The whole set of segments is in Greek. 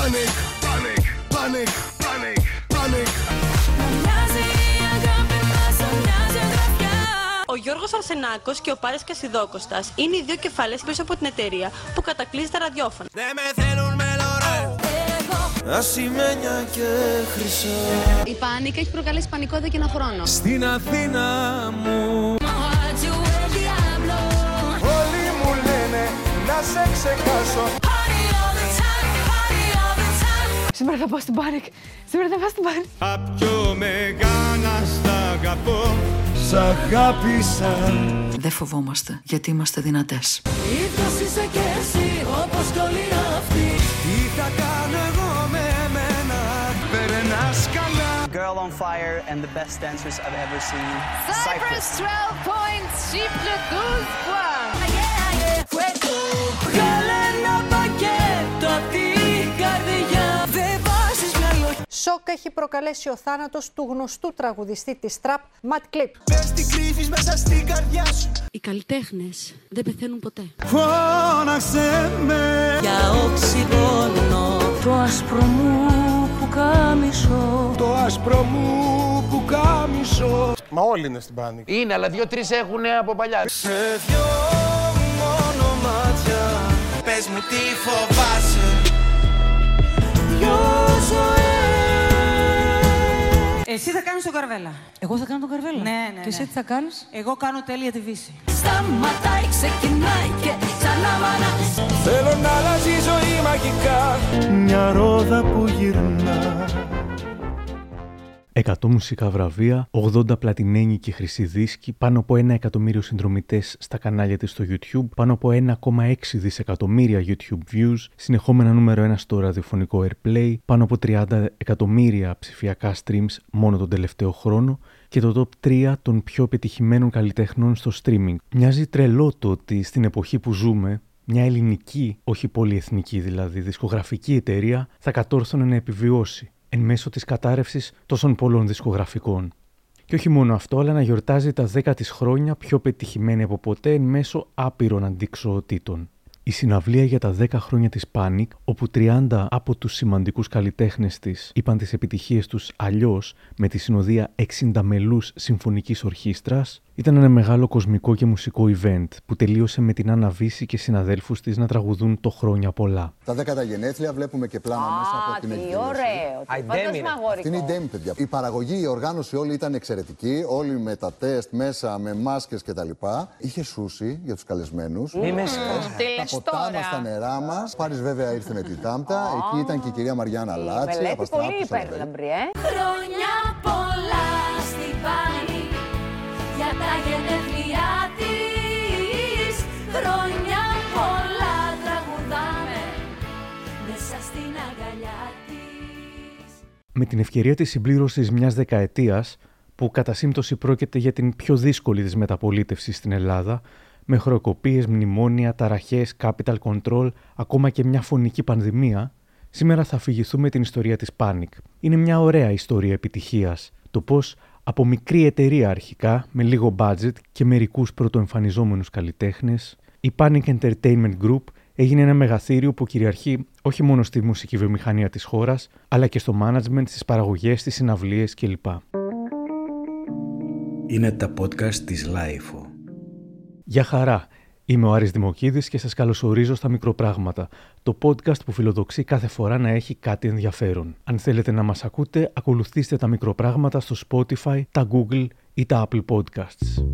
Panic, panic, panic, panic, panic. Ο Γιώργος Αρσενάκος και ο Πάρης Κασιδόκοστας είναι οι δύο κεφαλέ πίσω από την εταιρεία που κατακλείζει τα ραδιόφωνα. Δεν με θέλουν με λορέ. Ασημένια και χρυσά. Η πάνικα έχει προκαλέσει πανικό εδώ και ένα χρόνο. Στην Αθήνα μου. Όλοι μου λένε να σε ξεχάσω. Σήμερα θα πάω στην πάνικ. Σήμερα θα πάω στην πάνικ. Απ' πιο μεγάλα στα αγαπώ. Σ' αγάπησα. Δεν φοβόμαστε, γιατί είμαστε δυνατές. Ίδιος είσαι κι εσύ όπως όλοι αυτοί. Τι θα κάνω εγώ με εμένα; Περνάς καλά. Girl on Fire and the best dancers I've ever seen. Cyprus 12 points, Chypre 12 points. Βγάλε ένα πακέτο απ' την καρδιά. Δεν βάζεις μυαλό. Σοκ έχει προκαλέσει ο θάνατος του γνωστού τραγουδιστή της τραπ, Ματ Κλίπ. Πες τι κρύβεις μέσα στην καρδιά σου. Οι καλλιτέχνες δεν πεθαίνουν ποτέ. Φώναξε με. Για οξυγόνο το άσπρο μου που κάμισο Το άσπρο μου που κάμισο. Μα όλοι είναι στην πάνη. Είναι, αλλά δύο-τρει έχουν από παλιά. Σε δυο μόνο μάτια Πες μου τι φοβάσαι Εσύ θα κάνεις τον καρβέλα. Εγώ θα κάνω τον καρβέλα. Ναι, ναι, Και εσύ ναι. τι θα κάνεις; Εγώ κάνω τέλεια τη βύση. Σταματάει, ξεκινάει και ξαναμανά. Θέλω να αλλάζει η ζωή μαγικά Μια ρόδα που γυρνά 100 μουσικά βραβεία, 80 πλατινένοι και χρυσή δίσκοι, πάνω από 1 εκατομμύριο συνδρομητές στα κανάλια της στο YouTube, πάνω από 1,6 δισεκατομμύρια YouTube views, συνεχόμενα νούμερο 1 στο ραδιοφωνικό Airplay, πάνω από 30 εκατομμύρια ψηφιακά streams μόνο τον τελευταίο χρόνο και το top 3 των πιο πετυχημένων καλλιτεχνών στο streaming. Μοιάζει τρελό το ότι στην εποχή που ζούμε, μια ελληνική, όχι πολυεθνική δηλαδή, δισκογραφική εταιρεία θα κατόρθωνε να επιβιώσει εν μέσω της κατάρρευσης τόσων πολλών δισκογραφικών. Και όχι μόνο αυτό, αλλά να γιορτάζει τα 10 της χρόνια πιο πετυχημένη από ποτέ εν μέσω άπειρων αντικσοοτήτων. Η συναυλία για τα 10 χρόνια της Panic, όπου 30 από τους σημαντικούς καλλιτέχνες της είπαν τις επιτυχίες τους αλλιώς με τη συνοδεία 60 μελούς συμφωνικής ορχήστρας, ήταν ένα μεγάλο κοσμικό και μουσικό event που τελείωσε με την Άννα Βύση και συναδέλφους της να τραγουδούν το χρόνια πολλά. Τα δέκατα γενέθλια βλέπουμε και πλάνα μέσα από την τι εκδήλωση. ωραίο. Τι φαντασμαγορικό. Αυτή είναι η Ντέμι, παιδιά. Η παραγωγή, η οργάνωση όλη ήταν εξαιρετική. Όλοι με τα τεστ μέσα, με μάσκες κτλ. Είχε σούσι για τους καλεσμένους. Μη με Τι Τα λες ποτά τώρα. μας, τα νερά μας. Πάρης βέβαια ήρθε με τη τάμπτα. Εκεί ήταν και η κυρία Μαριάννα Λάτση. Μελέτη από πολύ Αστράπη, Σαραβέλη. υπέρλαμπρη, ε. Χρόνια πολλά στην πάνη για τα γενέθλιά της. Χρόνια πολλά τραγουδάμε μέσα στην αγκαλιά της. Με την ευκαιρία της συμπλήρωσης μιας δεκαετίας, που κατά σύμπτωση πρόκειται για την πιο δύσκολη της μεταπολίτευσης στην Ελλάδα, με χρεοκοπίες, μνημόνια, ταραχές, capital control, ακόμα και μια φωνική πανδημία, σήμερα θα αφηγηθούμε την ιστορία της Panic. Είναι μια ωραία ιστορία επιτυχίας, το πώς από μικρή εταιρεία αρχικά, με λίγο budget και μερικούς πρωτοεμφανιζόμενους καλλιτέχνες, η Panic Entertainment Group έγινε ένα μεγαθύριο που κυριαρχεί όχι μόνο στη μουσική βιομηχανία της χώρας, αλλά και στο management, στις παραγωγές, στις συναυλίες κλπ. Είναι τα podcast της LiFO. Γεια χαρά! Είμαι ο Άρης Δημοκίδης και σας καλωσορίζω στα Μικροπράγματα, το podcast που φιλοδοξεί κάθε φορά να έχει κάτι ενδιαφέρον. Αν θέλετε να μας ακούτε, ακολουθήστε τα Μικροπράγματα στο Spotify, τα Google ή τα Apple Podcasts.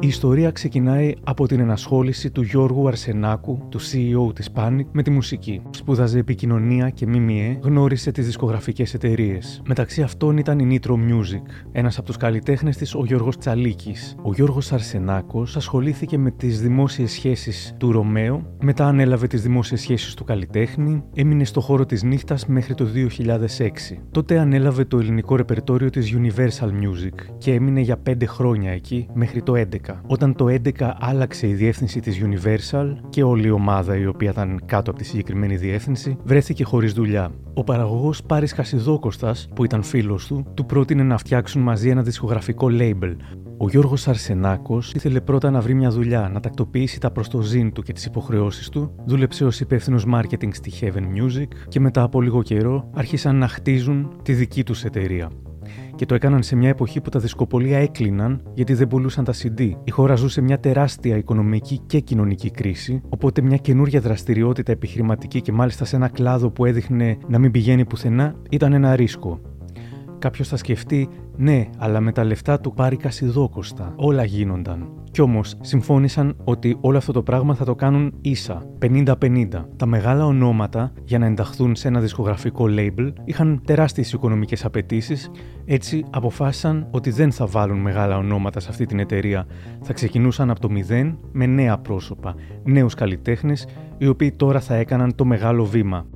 Η ιστορία ξεκινάει από την ενασχόληση του Γιώργου Αρσενάκου, του CEO της Panic, με τη μουσική. Σπούδαζε επικοινωνία και ΜΜΕ, γνώρισε τις δισκογραφικές εταιρείες. Μεταξύ αυτών ήταν η Nitro Music. Ένας από τους καλλιτέχνες της, ο Γιώργος Τσαλίκης. Ο Γιώργος Αρσενάκος ασχολήθηκε με τις δημόσιες σχέσεις του Ρωμαίου, μετά ανέλαβε τις δημόσιες σχέσεις του καλλιτέχνη, έμεινε στο χώρο της νύχτας μέχρι το 2006. Τότε ανέλαβε το ελληνικό ρεπερτόριο της Universal Music και έμεινε για 5 χρόνια εκεί μέχρι το 11. Όταν το 11 άλλαξε η διεύθυνση της Universal και όλη η ομάδα η οποία ήταν κάτω από τη συγκεκριμένη διεύθυνση βρέθηκε χωρίς δουλειά. Ο παραγωγός Πάρης Κασιδόκοστας, που ήταν φίλος του, του πρότεινε να φτιάξουν μαζί ένα δισκογραφικό label. Ο Γιώργος Αρσενάκος ήθελε πρώτα να βρει μια δουλειά, να τακτοποιήσει τα προστοζήν του και τις υποχρεώσεις του, δούλεψε ως υπεύθυνος marketing στη Heaven Music και μετά από λίγο καιρό άρχισαν να χτίζουν τη δική τους εταιρεία. Και το έκαναν σε μια εποχή που τα δισκοπολία έκλειναν γιατί δεν πουλούσαν τα CD. Η χώρα ζούσε μια τεράστια οικονομική και κοινωνική κρίση, οπότε μια καινούρια δραστηριότητα επιχειρηματική και μάλιστα σε ένα κλάδο που έδειχνε να μην πηγαίνει πουθενά ήταν ένα ρίσκο. Κάποιος θα σκεφτεί, ναι, αλλά με τα λεφτά του πάρει κασιδόκοστα. Όλα γίνονταν. Κι όμως συμφώνησαν ότι όλο αυτό το πράγμα θα το κάνουν ίσα, 50-50. Τα μεγάλα ονόματα για να ενταχθούν σε ένα δισκογραφικό label είχαν τεράστιες οικονομικές απαιτήσεις, έτσι αποφάσισαν ότι δεν θα βάλουν μεγάλα ονόματα σε αυτή την εταιρεία. Θα ξεκινούσαν από το μηδέν με νέα πρόσωπα, νέους καλλιτέχνες, οι οποίοι τώρα θα έκαναν το μεγάλο βήμα.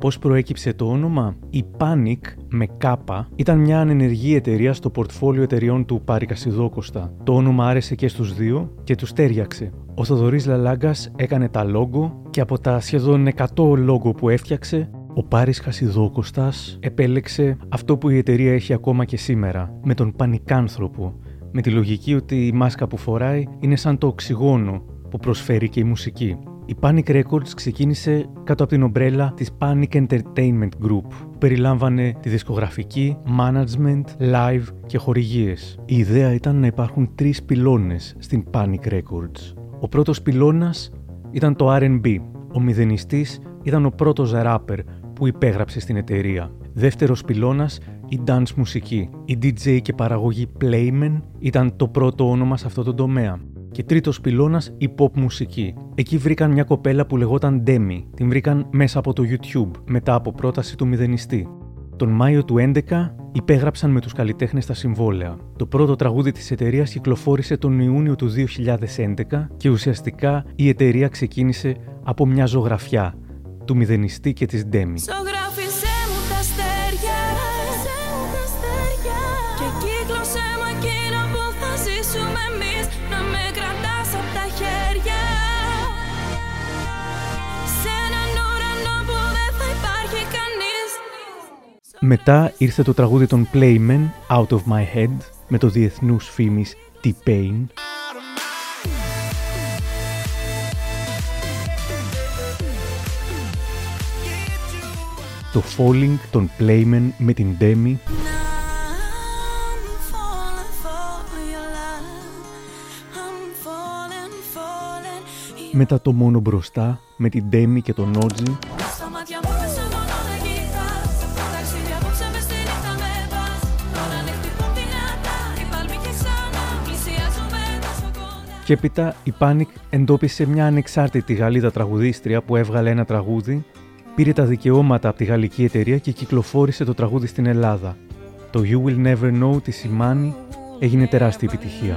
Πώς προέκυψε το όνομα; Η Panic με κάπα ήταν μια ανενεργή εταιρεία στο πορτφόλιο εταιριών του Πάρη Κασιδόκοστα. Το όνομα άρεσε και στους δύο και τους τέριαξε. Ο Θοδωρής Λαλάγκας έκανε τα λόγο και από τα σχεδόν 100 λόγο που έφτιαξε, ο Πάρης Χασιδόκοστας επέλεξε αυτό που η εταιρεία έχει ακόμα και σήμερα, με τον πανικάνθρωπο, με τη λογική ότι η μάσκα που φοράει είναι σαν το οξυγόνο που προσφέρει και η μουσική. Η Panic Records ξεκίνησε κάτω από την ομπρέλα της Panic Entertainment Group, που περιλάμβανε τη δισκογραφική, management, live και χορηγίες. Η ιδέα ήταν να υπάρχουν τρεις πυλώνες στην Panic Records. Ο πρώτος πυλώνας ήταν το R&B. Ο μηδενιστής ήταν ο πρώτος rapper που υπέγραψε στην εταιρεία. Δεύτερος πυλώνας η dance μουσική. Η DJ και παραγωγή Playmen ήταν το πρώτο όνομα σε αυτό το τομέα. Και τρίτος πυλώνας η pop μουσική. Εκεί βρήκαν μια κοπέλα που λεγόταν Demi. Την βρήκαν μέσα από το YouTube, μετά από πρόταση του μηδενιστή. Τον Μάιο του 11 υπέγραψαν με τους καλλιτέχνες τα συμβόλαια. Το πρώτο τραγούδι της εταιρείας κυκλοφόρησε τον Ιούνιο του 2011 και ουσιαστικά η εταιρεία ξεκίνησε από μια ζωγραφιά του μηδενιστή και της Demi. Μετά ήρθε το τραγούδι των Playmen, Out of My Head, με το διεθνούς φήμης T-Pain. Το Falling των Playmen με την Demi. Μετά το μόνο μπροστά με την Demi και τον Νότζι. Και έπειτα η Panic εντόπισε μια ανεξάρτητη Γαλλίδα τραγουδίστρια που έβγαλε ένα τραγούδι, πήρε τα δικαιώματα από τη γαλλική εταιρεία και κυκλοφόρησε το τραγούδι στην Ελλάδα. Το You Will Never Know της Simani έγινε τεράστια επιτυχία.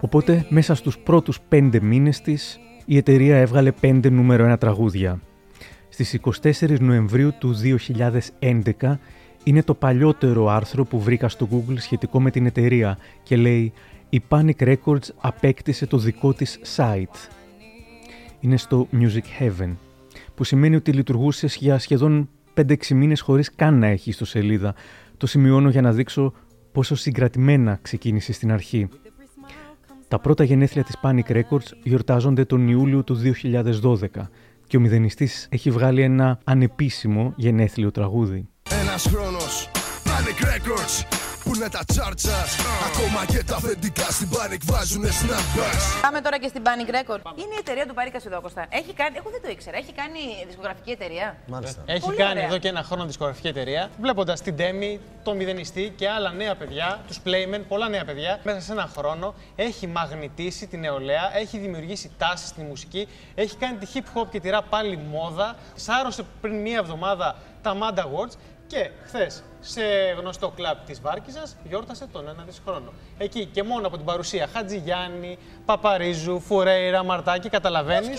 Οπότε μέσα στους πρώτους πέντε μήνες της η εταιρεία έβγαλε πέντε νούμερο ένα τραγούδια. Στις 24 Νοεμβρίου του 2011 είναι το παλιότερο άρθρο που βρήκα στο Google σχετικό με την εταιρεία και λέει «Η Panic Records απέκτησε το δικό της site». Είναι στο Music Heaven, που σημαίνει ότι λειτουργούσε για σχεδόν 5-6 μήνες χωρίς καν να έχει στο σελίδα. Το σημειώνω για να δείξω πόσο συγκρατημένα ξεκίνησε στην αρχή. Τα πρώτα γενέθλια της Panic Records γιορτάζονται τον Ιούλιο του 2012 και ο μηδενιστής έχει βγάλει ένα ανεπίσημο γενέθλιο τραγούδι. Ένας χρόνος, Panic Records που είναι τα τσάρτσα. Ακόμα και τα αφεντικά στην Panic βάζουν snackbacks. Πάμε τώρα και στην Panic Record. Είναι η εταιρεία του Πάρη Κασιδόκοστα. Έχει κάνει, εγώ δεν το ήξερα, έχει κάνει δισκογραφική εταιρεία; Μάλιστα. Έχει Πολύ κάνει ωραία. εδώ και ένα χρόνο δισκογραφική εταιρεία. Βλέποντας την Demi, το Μηδενιστή και άλλα νέα παιδιά, τους Playmen, πολλά νέα παιδιά, μέσα σε ένα χρόνο έχει μαγνητήσει την νεολαία, έχει δημιουργήσει τάσεις στη μουσική, έχει κάνει τη hip hop και τη rap πάλι μόδα. Σάρωσε πριν μία εβδομάδα τα Mad Awards και χθες σε γνωστό κλαμπ της Βάρκιζα, γιόρτασε τον ένα τη χρόνο. Εκεί και μόνο από την παρουσία Χατζηγιάννη, Παπαρίζου, Φουρέιρα, Μαρτάκη, καταλαβαίνει.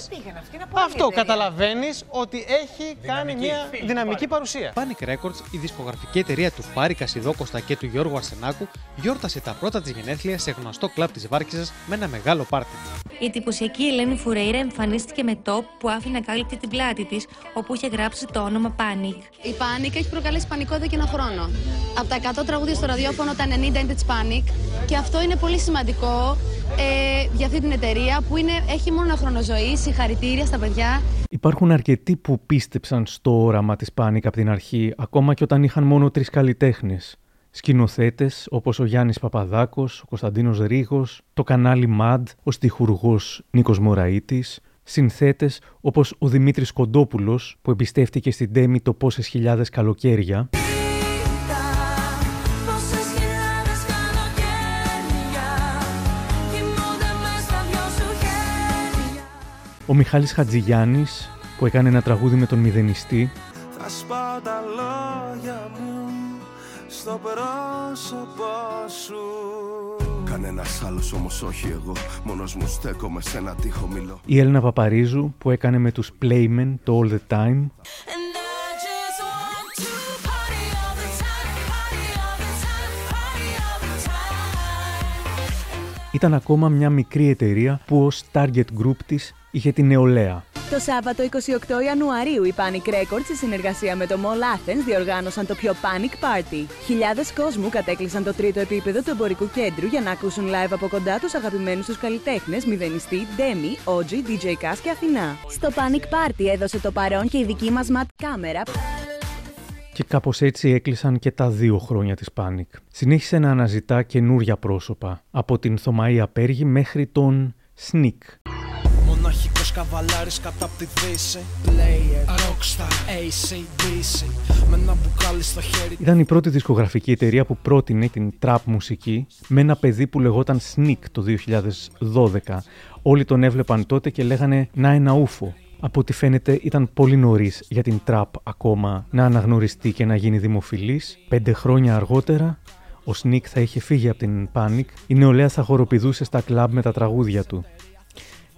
Αυτό καταλαβαίνεις ότι έχει κάνει μια δυναμική παρουσία. Panic Records, η δισκογραφική εταιρεία του Πάρη Κασιδόκοστα και του Γιώργου Αρσενάκου, γιόρτασε τα πρώτα της γενέθλια σε γνωστό κλαμπ της Βάρκιζα με ένα μεγάλο πάρτι. Η εντυπωσιακή Ελένη Φουρέιρα εμφανίστηκε με top που άφηνε ακάλυπτη την πλάτη της, όπου είχε γράψει το όνομα Panic. Η Panic έχει προκαλέσει πανικό εδώ και ένα χρόνο. Από τα 100 τραγούδια στο ραδιόφωνο, τα 90 είναι τη Panic. Και αυτό είναι πολύ σημαντικό ε, για αυτή την εταιρεία που είναι, έχει μόνο ένα χρόνο ζωή. Συγχαρητήρια στα παιδιά. Υπάρχουν αρκετοί που πίστεψαν στο όραμα της Panic από την αρχή, ακόμα και όταν είχαν μόνο τρεις καλλιτέχνες. Σκηνοθέτες όπως ο Γιάννης Παπαδάκος, ο Κωνσταντίνος Ρίγος, το κανάλι MAD, ο στιχουργός Νίκος Μωραΐτης, συνθέτες όπως ο Δημήτρης Κοντόπουλος που εμπιστεύτηκε στην Τέμη το πόσες χιλιάδες καλοκαίρια, ο Μιχάλης Χατζηγιάννης που έκανε ένα τραγούδι με τον Μηδενιστή, Θα σπάω τα λόγια μου στο πρόσωπό σου Κανένας άλλος όμως όχι εγώ. Μόνος μου στέκομαι σε ένα τείχο μιλώ. η Έλληνα Παπαρίζου που έκανε με τους Playmen το All The Time, ήταν ακόμα μια μικρή εταιρεία που ως target group της είχε την νεολαία. Το Σάββατο 28 Ιανουαρίου οι Panic Records σε συνεργασία με το Mall Athens διοργάνωσαν το πιο Panic Party. Χιλιάδες κόσμου κατέκλυσαν το τρίτο επίπεδο του εμπορικού κέντρου για να ακούσουν live από κοντά τους αγαπημένους τους καλλιτέχνες Μηδενιστή, Demi, OG, DJ Kaz και Αθηνά. Στο Panic Party έδωσε το παρόν και η δική μας Matt Κάμερα Και κάπως έτσι έκλεισαν και τα δύο χρόνια της Panic. Συνέχισε να αναζητά καινούρια πρόσωπα, από την Θωμαΐα Πέργη μέχρι τον Sneak. Μοναχικός καβαλάρης κατά απ' τη δύση Player, rockstar, ACDC Με ένα μπουκάλι στο χέρι Ήταν η πρώτη δισκογραφική εταιρεία που πρότεινε την trap μουσική με ένα παιδί που λεγόταν Sneak το 2012. Όλοι τον έβλεπαν τότε και λέγανε «Να ένα ούφο». Από ό,τι φαίνεται ήταν πολύ νωρίς για την trap ακόμα να αναγνωριστεί και να γίνει δημοφιλής. Πέντε χρόνια αργότερα ο Sneak θα είχε φύγει από την Panic, η νεολαία θα χοροπηδούσε στα κλαμπ με τα τραγούδια του.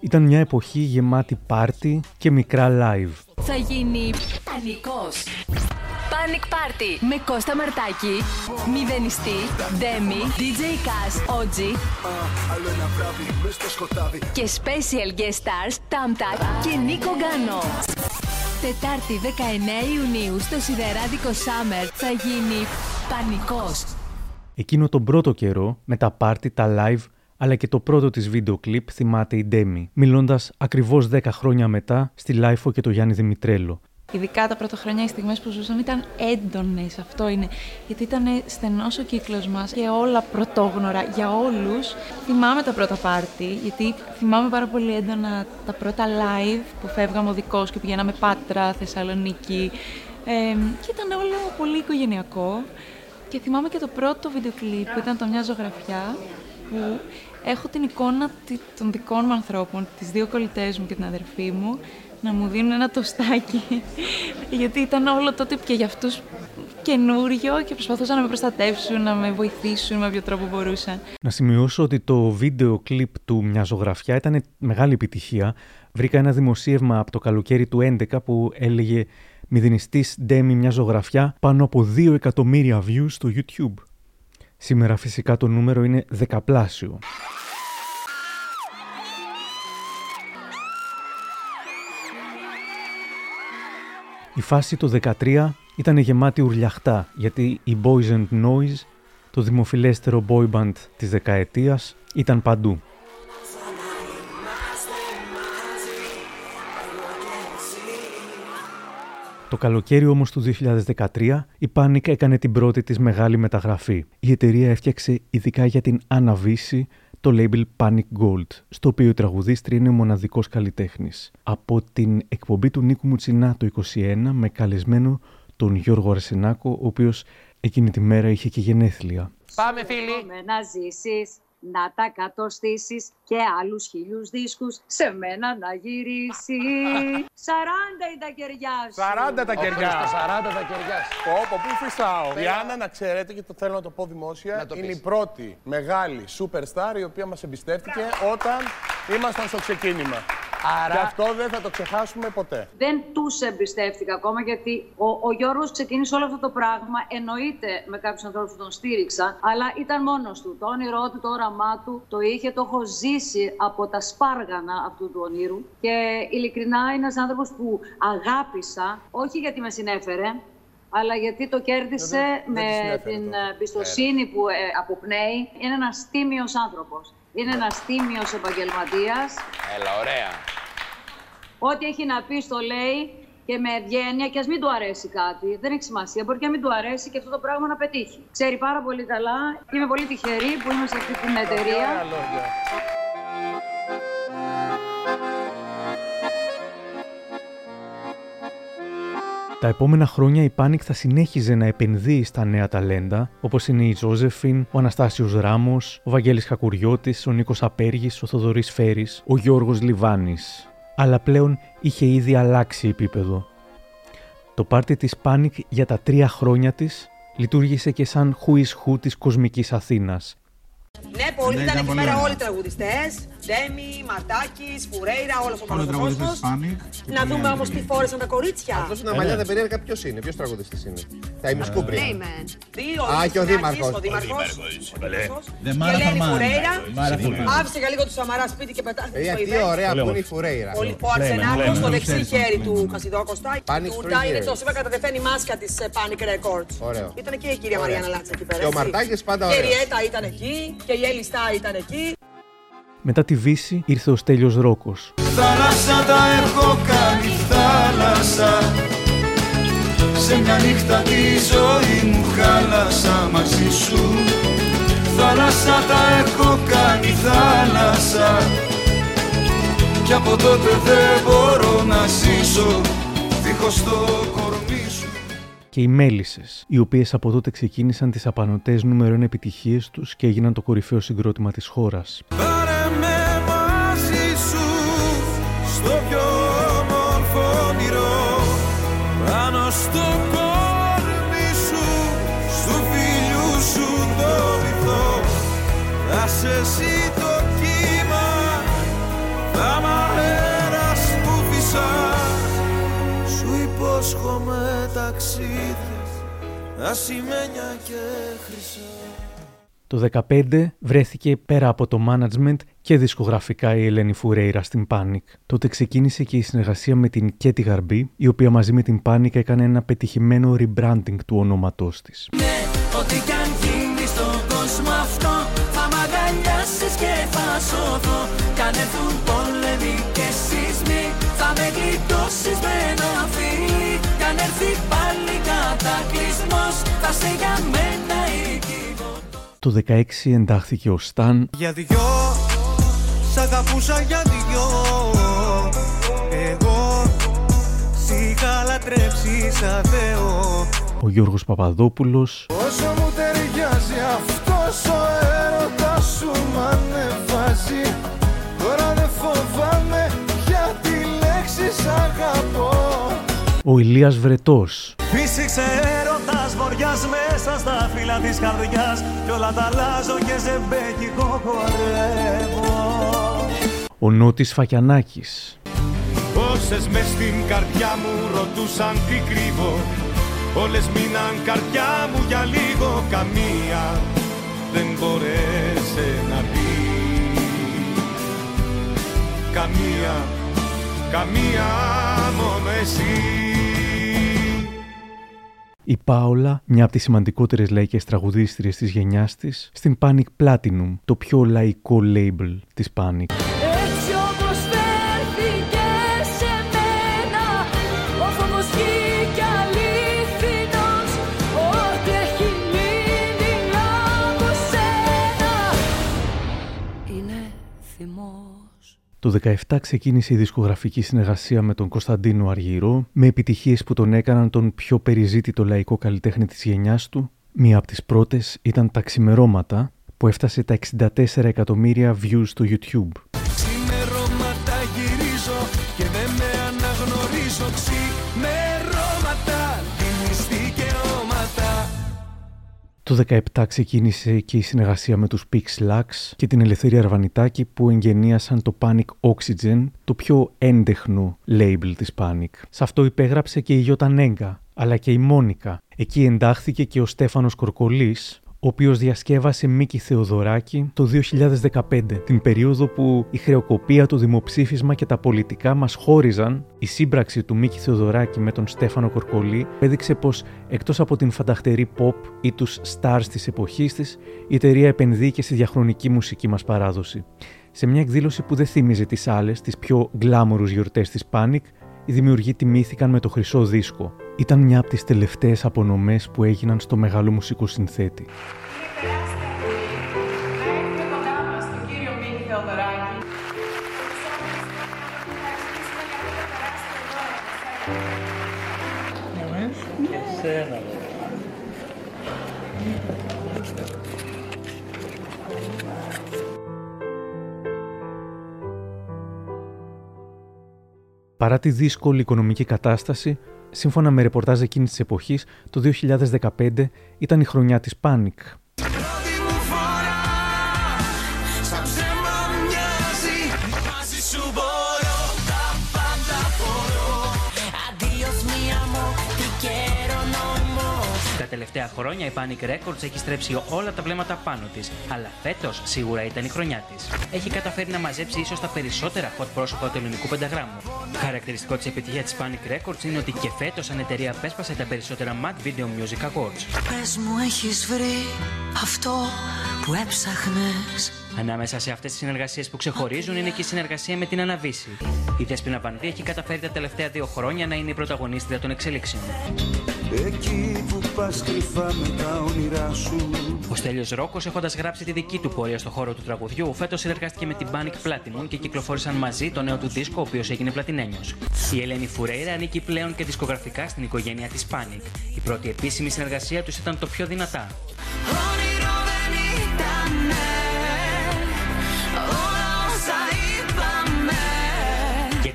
Ήταν μια εποχή γεμάτη πάρτι και μικρά live. θα γίνει πανικός. Panic Party με Κώστα Μαρτάκη, Μηδενιστή, Demi, DJ Kaz, OG Άλλο ένα βράδυ μες στο σκοτάδι. και Special Guest Stars Tamtak και Νίκο Γκάνο. Τετάρτη 19 Ιουνίου στο Σιδεράδικο Summer θα γίνει πανικός. Εκείνο τον πρώτο καιρό, με τα πάρτι, τα live, αλλά και το πρώτο της βίντεο κλιπ θυμάται η Ντέμι, μιλώντας ακριβώς 10 χρόνια μετά στη LiFO και το Γιάννη Δημητρέλο. Ειδικά τα πρώτα χρόνια οι στιγμές που ζούσαμε ήταν έντονες, αυτό είναι. Γιατί ήταν στενός ο κύκλος μας και όλα πρωτόγνωρα για όλους. Θυμάμαι τα πρώτα πάρτι, γιατί θυμάμαι πάρα πολύ έντονα τα πρώτα live που φεύγαμε οδικώς και πηγαίναμε Πάτρα, Θεσσαλονίκη. Ε, και ήταν όλο πολύ οικογενειακό. Και θυμάμαι και το πρώτο βίντεο κλιπ που ήταν το μια ζωγραφιά που έχω την εικόνα τη- των δικών μου ανθρώπων, τις δύο κολλητές μου και την αδερφή μου, να μου δίνουν ένα τοστάκι. Γιατί ήταν όλο τότε και για αυτούς καινούριο και προσπαθούσαν να με προστατεύσουν, να με βοηθήσουν με όποιο τρόπο μπορούσαν. Να σημειώσω ότι το βίντεο κλιπ του Μια ζωγραφιά ήταν μεγάλη επιτυχία. Βρήκα ένα δημοσίευμα από το καλοκαίρι του 11 που έλεγε «Μηδενιστής Ντέμι μια ζωγραφιά πάνω από 2 εκατομμύρια views στο YouTube». Σήμερα φυσικά το νούμερο είναι δεκαπλάσιο. Η φάση το 13 ήταν γεμάτη ουρλιαχτά γιατί οι Boys and Noise, το δημοφιλέστερο boy band της δεκαετίας, ήταν παντού. Το καλοκαίρι όμως του 2013 η Panic έκανε την πρώτη της μεγάλη μεταγραφή. Η εταιρεία έφτιαξε ειδικά για την Anna Visi το label Panic Gold, στο οποίο η τραγουδίστρια είναι ο μοναδικός καλλιτέχνης. Από την εκπομπή του Νίκου Μουτσινά το 21 με καλεσμένο τον Γιώργο Αρσενάκο, ο οποίος εκείνη τη μέρα είχε και γενέθλια. Πάμε φίλοι. Να ζήσεις να τα κατοστήσεις και άλλους χίλιους δίσκους σε μένα να γυρίσει. 40 είναι τα κεριά σου. 40 τα κεριά. 40 τα κεριά. Πω, πω, πού φυσάω. Η Άννα, να ξέρετε και το θέλω να το πω δημόσια, Να το είναι πεις. η πρώτη μεγάλη superstar η οποία μας εμπιστεύτηκε όταν ήμασταν στο ξεκίνημα. Άρα- Και αυτό δεν θα το ξεχάσουμε ποτέ. Δεν τους εμπιστεύτηκα ακόμα γιατί ο, ο Γιώργος ξεκίνησε όλο αυτό το πράγμα. Εννοείται με κάποιους ανθρώπους που τον στήριξαν, αλλά ήταν μόνος του. Το όνειρό του, το όραμά του, το είχε, το έχω ζήσει από τα σπάργανα αυτού του ονείρου. Και ειλικρινά είναι ένας άνθρωπος που αγάπησα, όχι γιατί με συνέφερε, αλλά γιατί το κέρδισε Δεν- δεν με τη συνέφερε την τότε. ε, εμπιστοσύνη που ε, αποπνέει. Είναι ένας τίμιος άνθρωπος. Είναι ένας τίμιος επαγγελματίας. Έλα, ωραία. Ό,τι έχει να πει το λέει και με ευγένεια και ας μην του αρέσει κάτι. Δεν έχει σημασία. Μπορεί και να μην του αρέσει και αυτό το πράγμα να πετύχει. Ξέρει πάρα πολύ καλά. Είμαι πολύ τυχερή που είμαι σε αυτή την εταιρεία. Ωραία Τα επόμενα χρόνια η Panic θα συνέχιζε να επενδύει στα νέα ταλέντα, όπως είναι η Ζώζεφιν, ο Αναστάσιος Ράμος, ο Βαγγέλης Κακουριώτης, ο Νίκος Απέργης, ο Θοδωρής Φέρης, ο Γιώργος Λιβάνης. Αλλά πλέον είχε ήδη αλλάξει επίπεδο. Το πάρτι της Panic για τα τρία χρόνια της λειτουργήσε και σαν who is who της κοσμικής Αθήνας, Ναι, πολύ, Ναι, ήταν ήταν εκεί πολύ πέρα ωραία. όλοι οι τραγουδιστές. Ντέμι, Μαρτάκη, Φουρέιρα, όλο ο Όλοι οι τραγουδιστές κόσμο. της Panic και Να πολύ δούμε άλλοι όμω τι περίεργοι. φόρεσαν τα κορίτσια. Αυτός είναι μαλλιά, δεν περίεργα ποιος είναι, ποιος τραγουδιστής είναι. Τα ημισκούμπρια. Ναι, μεν. Δύο, Α, και ο Δήμαρχος. Ο Δήμαρχος. Δεν Η μ' άρεσε Ελένη μάνα. Φουρέιρα. Μ' άρεσε μάνα. Άφησε για λίγο του Σαμαρά σπίτι και πετάχτηκε Ε, στο τι event. ωραία που είναι η Φουρέιρα. Ο, ο Αρσενάκος στο δεξί χέρι του Κασιδόκοστα. Η Panic τούρτα Free είναι Years. το σήμερα κατατεθέν η μάσκα της Panic Records. Ωραίο. Ήταν και η κυρία Ωραία. Μαριάννα Λάτσα εκεί πέρα. Και ο έτσι. Μαρτάκης πάντα Και η ωραίος. Ριέτα ήταν εκεί και η Έλιστα ήταν εκεί. Μετά τη Βύση ήρθε ο Στέλιος Ρόκος. Θάλασσα τα έχω κάνει θάλασσα. Σε μια νύχτα τη ζωή μου χάλασα μαζί σου. Θάλασσα τα έχω κάνει θάλασσα. Κι από τότε δεν μπορώ να ζήσω. Δίχως το κορμί. σου και οι Μέλισσες, οι οποίες από τότε ξεκίνησαν τις απανωτές νούμερο 1 επιτυχίες τους και έγιναν το κορυφαίο συγκρότημα της χώρας. Πάρε ασημένια και χρυσά Το 2015 βρέθηκε πέρα από το management και δισκογραφικά η Ελένη Φουρέιρα στην Panic. Τότε ξεκίνησε και η συνεργασία με την Κέτι Γαρμπή, η οποία μαζί με την Panic έκανε ένα πετυχημένο rebranding του ονόματός της. Ναι, ό,τι κι αν γίνει στον κόσμο αυτό Θα μ' αγκαλιάσεις και θα σωθώ Κι Το 16 εντάχθηκε ο Σταν, Για δυο, σ' αγαπούσα για δυο. Εγώ, σ' είχα λατρέψει σαν Θεό. Ο Γιώργος Παπαδόπουλος, Όσο μου ταιριάζει αυτός ο έρωτας σου μ' ανεβάζει. Τώρα δεν φοβάμαι για τη λέξη σ' αγαπώ. Ο Ηλίας Βρετός, Φύσηξε έρωτας βοριάς μέσα στα φύλλα της καρδιάς Κι όλα τα αλλάζω και ζεμπέκικο χορεύω ο Νότης Φακιανάκης, Πόσες μες στην καρδιά μου ρωτούσαν τι κρύβω Όλες μείναν καρδιά μου για λίγο Καμία δεν μπορέσε να πει. Καμία, καμία μόνο εσύ η Πάολα, μια από τις σημαντικότερες λαϊκές τραγουδίστριες της γενιάς της, στην Panic Platinum, το πιο λαϊκό label της Panic. Το 17 ξεκίνησε η δισκογραφική συνεργασία με τον Κωνσταντίνο Αργυρό, με επιτυχίες που τον έκαναν τον πιο περιζήτητο λαϊκό καλλιτέχνη της γενιάς του. Μία από τις πρώτες ήταν τα ξημερώματα, που έφτασε τα 64 εκατομμύρια views στο YouTube. Το 17 ξεκίνησε και η συνεργασία με τους Pix Lux και την Ελευθερία Αρβανιτάκη που εγγενίασαν το Panic Oxygen, το πιο έντεχνο label της Panic. Σε αυτό υπέγραψε και η Γιώτα Νέγκα, αλλά και η Μόνικα. Εκεί εντάχθηκε και ο Στέφανος Κορκολής, ο οποίος διασκεύασε Μίκη Θεοδωράκη το 2015, την περίοδο που η χρεοκοπία, το δημοψήφισμα και τα πολιτικά μας χώριζαν, η σύμπραξη του Μίκη Θεοδωράκη με τον Στέφανο Κορκολή έδειξε πως εκτός από την φανταχτερή pop ή τους stars της εποχής της, η εταιρεία επενδύει και στη διαχρονική μουσική μας παράδοση. Σε μια εκδήλωση που δεν θύμιζε τις άλλες, τις πιο γκλάμορους γιορτές της Panic, οι δημιουργοί τιμήθηκαν με το χρυσό δίσκο. Ήταν μια από τις τελευταίες απονομές που έγιναν στο μεγάλο μουσικό συνθέτη. Παρά τη δύσκολη οικονομική κατάσταση, σύμφωνα με ρεπορτάζ εκείνης της εποχής, το 2015 ήταν η χρονιά της Panic. Τελευταία χρόνια η Panic Records έχει στρέψει όλα τα βλέμματα πάνω της. Αλλά φέτος σίγουρα ήταν η χρονιά της. Έχει καταφέρει να μαζέψει ίσως τα περισσότερα hot πρόσωπα του ελληνικού πενταγράμμου. Χαρακτηριστικό της επιτυχίας της Panic Records είναι ότι και φέτος σαν εταιρεία πέσπασε τα περισσότερα Mad Video Music Awards. Πες μου έχεις βρει αυτό που έψαχνες; Ανάμεσα σε αυτές τις συνεργασίες που ξεχωρίζουν είναι και η συνεργασία με την Αναβίση. Η Δέσποινα Βανδύ έχει καταφέρει τα τελευταία δύο χρόνια να είναι η πρωταγωνίστρια των εξελίξεων. Εκεί που πας κρυφά με τα όνειρά σου Ο Στέλιος Ρόκος, έχοντας γράψει τη δική του πορεία στο χώρο του τραγουδιού, φέτος συνεργάστηκε με την Panic Platinum και κυκλοφόρησαν μαζί το νέο του δίσκο, ο οποίος έγινε πλατινένιος. Η Ελένη Φουρέιρα ανήκει πλέον και δισκογραφικά στην οικογένεια της Panic. Η πρώτη επίσημη συνεργασία τους ήταν το πιο δυνατά.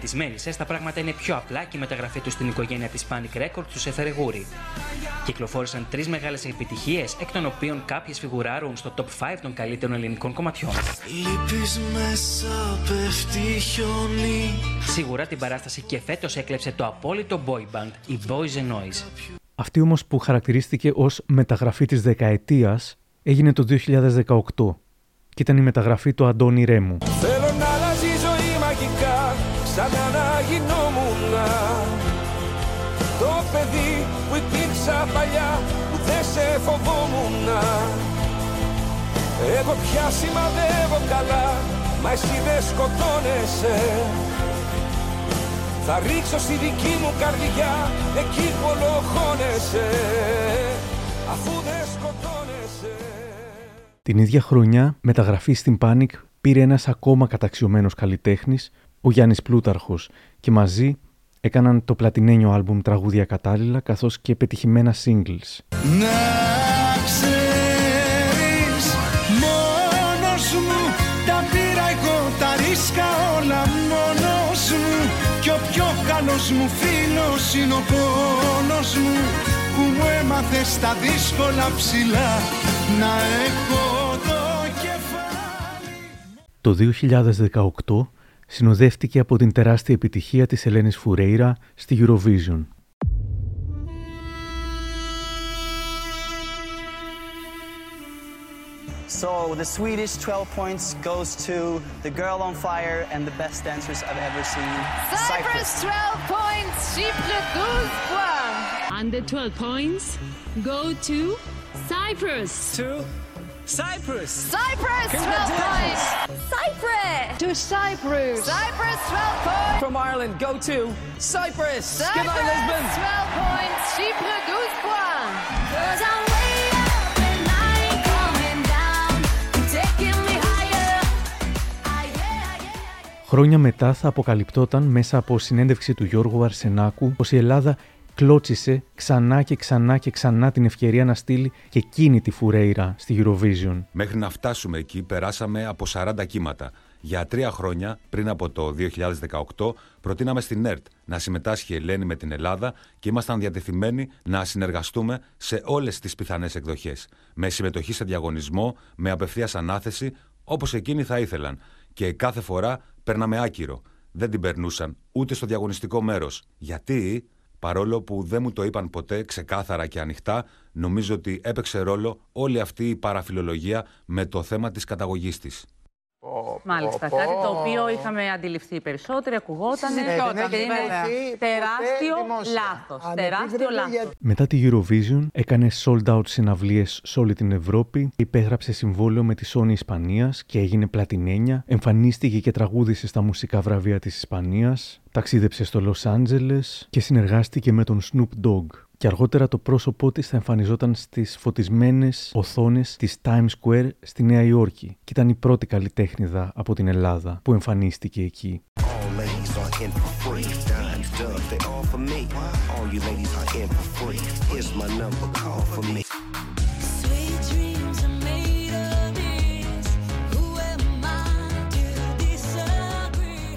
Για τι μέλισσε, τα πράγματα είναι πιο απλά και η μεταγραφή τους στην οικογένεια της Panic Records τους έφερε γούρι. Κυκλοφόρησαν τρεις μεγάλες επιτυχίες, εκ των οποίων κάποιες φιγουράρουν στο top 5 των καλύτερων ελληνικών κομματιών. Λείπεις μέσα πέφτει χιόνι Σίγουρα την παράσταση και φέτος έκλεψε το απόλυτο boy band, η Boys and Noise. Αυτή όμως που χαρακτηρίστηκε ως μεταγραφή της δεκαετίας έγινε το 2018 και ήταν η μεταγραφή του Αντώνη Ρέμου. Θέλω υπήρξα παλιά Που δεν σε φοβόμουν Εγώ πια σημαδεύω καλά Μα εσύ δεν σκοτώνεσαι. Θα ρίξω στη δική μου καρδιά Εκεί που ολοχώνεσαι. Αφού δεν σκοτώνεσαι. Την ίδια χρονιά μεταγραφή στην Panic πήρε ένας ακόμα καταξιωμένος καλλιτέχνης, ο Γιάννης Πλούταρχος και μαζί έκαναν το πλατινένιο άλμπουμ τραγούδια κατάλληλα καθώς και πετυχημένα singles. Να ξέρεις μόνος μου Τα πήρα εγώ τα ρίσκα όλα μόνος μου. Κι ο πιο καλός μου φίλος είναι ο πόνος μου Που μου έμαθε στα δύσκολα ψηλά. Να έχω το κεφάλι. Το 2018 συνοδεύτηκε από την τεράστια επιτυχία της Ελένης Φουρέιρα στη Eurovision. So the Swedish 12 points goes to the girl on fire and the best dancers I've ever seen. Cyprus 12 points, Chypre 12 points. And the 12 points go to Cyprus. To Cyprus. Cyprus 12 points. Cyprus. To Cyprus. Cyprus 12 points. From Ireland, go to Cyprus. Good Cyprus night, Lisbon. 12 points, Chypre 12 points. 'Cause I'm way up and I ain't coming down. You're taking me higher. Χρόνια μετά θα αποκαλυπτόταν μέσα από συνέντευξη του Γιώργου Αρσενάκου πως η Ελλάδα κλώτσισε ξανά και ξανά και ξανά την ευκαιρία να στείλει και εκείνη τη Φουρέιρα στη Eurovision. Μέχρι να φτάσουμε εκεί περάσαμε από 40 κύματα. Για τρία χρόνια, πριν από το 2018, προτείναμε στην ΕΡΤ να συμμετάσχει η Ελένη με την Ελλάδα και ήμασταν διατεθειμένοι να συνεργαστούμε σε όλες τις πιθανές εκδοχές. Με συμμετοχή σε διαγωνισμό, με απευθείας ανάθεση, όπως εκείνοι θα ήθελαν. Και κάθε φορά παίρναμε άκυρο. Δεν την περνούσαν ούτε στο διαγωνιστικό μέρος. Γιατί, παρόλο που δεν μου το είπαν ποτέ ξεκάθαρα και ανοιχτά, νομίζω ότι έπαιξε ρόλο όλη αυτή η παραφιλολογία με το θέμα της καταγωγής της. Μάλιστα. πω, Κάτι το πω. οποίο είχαμε αντιληφθεί περισσότερο, ακουγόταν Συζητιόταν, και είναι βέβαια. τεράστιο δημόσια. λάθος. Αν Τεράστιο επίτρεπε λάθος. για- Μετά τη Eurovision έκανε sold out συναυλίες σε όλη την Ευρώπη, υπέγραψε συμβόλαιο με τη Sony Ισπανίας και έγινε πλατινένια, εμφανίστηκε και τραγούδισε στα μουσικά βραβεία της Ισπανίας, ταξίδεψε στο Λος Άντζελες και συνεργάστηκε με τον Snoop Dogg. Και αργότερα το πρόσωπό της θα εμφανιζόταν στις φωτισμένες οθόνες της Times Square στη Νέα Υόρκη και ήταν η πρώτη καλλιτέχνηδα από την Ελλάδα που εμφανίστηκε εκεί. All ladies are in for free. Dimes, dubs, they all for me. All you ladies are in for free. Here's my number, call for me. Sweet dreams are made of this. Who am I to disagree?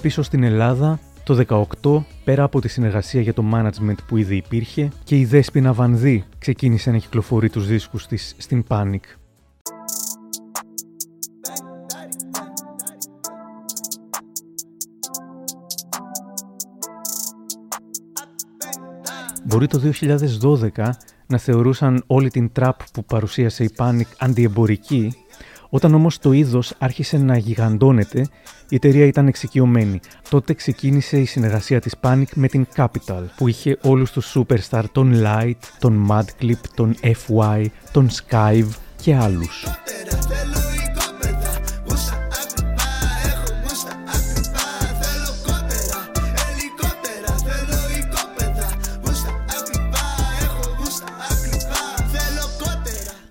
Πίσω στην Ελλάδα, το 18, πέρα από τη συνεργασία για το management που ήδη υπήρχε, και η Δέσποινα Βανδύ ξεκίνησε να κυκλοφορεί τους δίσκους της στην Panic. Μπορεί το 2012 να θεωρούσαν όλη την τραπ που παρουσίασε η Panic αντιεμπορική, όταν όμως το είδος άρχισε να γιγαντώνεται, η εταιρεία ήταν εξοικειωμένη. Τότε ξεκίνησε η συνεργασία της Panic με την Capital, που είχε όλους τους superstar, τον Light, τον Madclip, τον FY, τον Skive και άλλους.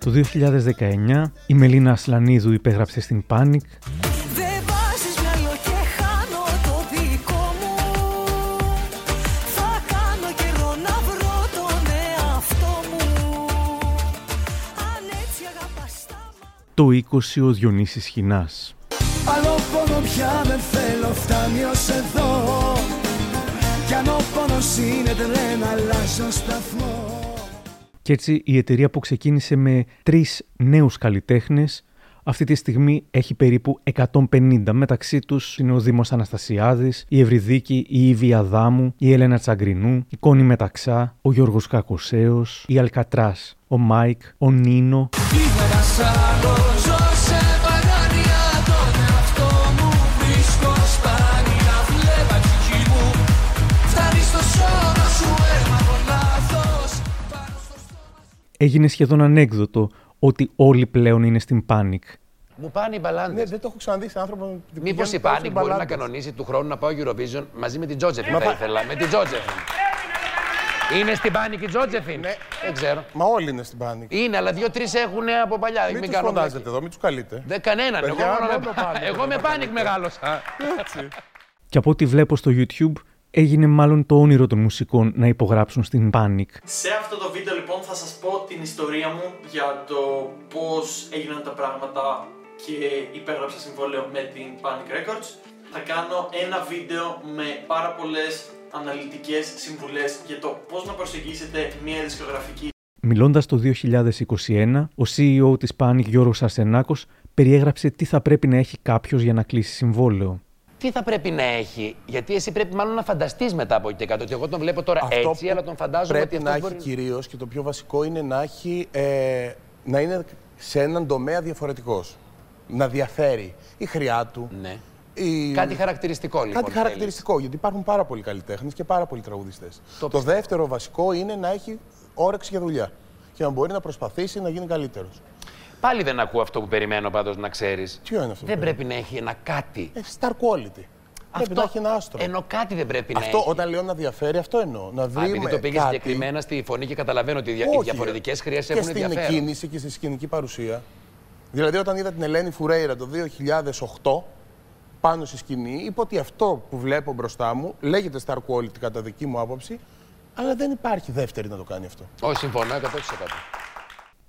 Το 2019 η Μελίνα Ασλανίδου υπέγραψε στην Panic. Δεν βάζεις μυαλό και χάνω το δικό μου. Θα κάνω καιρό να βρω τον εαυτό μου. Αν έτσι αγαπάς το 20 ο Διονύσης Χινάς. Άλλο πόνο πια δεν θέλω φτάνει ως εδώ. Κι αν ο πόνος είναι τρένα αλλάζω σταθμό Και έτσι η εταιρεία που ξεκίνησε με τρεις νέους καλλιτέχνες αυτή τη στιγμή έχει περίπου 150. Μεταξύ τους είναι ο Δήμος Αναστασιάδης, η Ευρυδίκη, η Ήβη Αδάμου, η Έλενα Τσαγκρινού, η Κόνι Μεταξά, ο Γιώργος Κακοσαίος, η Alcatrash, ο Μάικ, ο Νίνο, έγινε σχεδόν ανέκδοτο ότι όλοι πλέον είναι στην Panic. Μου πάνε οι μπαλάντες. Ναι, δεν το έχω ξαναδεί σε άνθρωπο. που Μήπως πηγαίνουν η τόσο Πάνικ μπορεί να μπαλάντες. κανονίσει του χρόνου να πάω Eurovision μαζί με την Τζότζεφιν. Μα Θα πα- ήθελα. Με την Τζότζεφιν. Είναι στην Πάνικ η Τζότζεφιν; Ναι. Δεν ξέρω. Μα όλοι είναι στην Πάνικ. Είναι, αλλά δύο-τρεις έχουν από παλιά. Μην τους κάνω φωνάζετε πλάκα. εδώ, μην τους καλείτε. Δεν κανέναν. Εγώ, Παιδιά, μόνο μόνο με... Panic εγώ εδώ με θα Πάνικ καλείτε. μεγάλωσα. Έτσι. Και από ό,τι βλέπω στο YouTube, έγινε μάλλον το όνειρο των μουσικών να υπογράψουν στην Panic. Σε αυτό το βίντεο λοιπόν θα σας πω την ιστορία μου για το πώς έγιναν τα πράγματα και υπέγραψα συμβόλαιο με την Panic Records. Θα κάνω ένα βίντεο με πάρα πολλές αναλυτικές συμβουλές για το πώς να προσεγγίσετε μια δισκογραφική Μιλώντας το 2021, ο CEO της Panic Γιώργος Αρσενάκος περιέγραψε τι θα πρέπει να έχει κάποιος για να κλείσει συμβόλαιο. Τι θα πρέπει να έχει, γιατί εσύ πρέπει μάλλον να φανταστείς μετά από εκεί και κάτω. Ότι εγώ τον βλέπω τώρα Αυτό έτσι, που αλλά τον φαντάζομαι πρέπει ότι να αυτός έχει μπορεί... κυρίως και το πιο βασικό είναι να, έχει, ε, να είναι σε έναν τομέα διαφορετικός. Να διαφέρει η χρειά του. Ναι. Η... Κάτι χαρακτηριστικό λοιπόν. Κάτι χαρακτηριστικό, γιατί υπάρχουν πάρα πολλοί καλλιτέχνες και πάρα πολλοί τραγουδιστές. Το Το, δεύτερο βασικό είναι να έχει όρεξη για δουλειά και να μπορεί να προσπαθήσει να γίνει καλύτερος. Πάλι δεν ακούω αυτό που περιμένω πάντως να ξέρεις. Ποιο είναι αυτό Δεν που πρέπει να έχει ένα κάτι. Ε, star quality. Πρέπει να έχει ένα άστρο. Ενώ κάτι δεν πρέπει να Αυτό έχει. όταν λέω να διαφέρει, αυτό εννοώ. Να Α, βρει επειδή το πήγες κάτι... συγκεκριμένα στη φωνή και καταλαβαίνω ότι οι Όχι, διαφορετικές χρειές και έχουν στην ενδιαφέρον. κίνηση και στη σκηνική παρουσία. Δηλαδή, όταν είδα την Ελένη Φουρέιρα το 2008 πάνω στη σκηνή, είπα ότι αυτό που βλέπω μπροστά μου λέγεται star quality κατά δική μου άποψη, Αλλά δεν υπάρχει δεύτερη να το κάνει αυτό. Όχι, συμφωνώ 100%.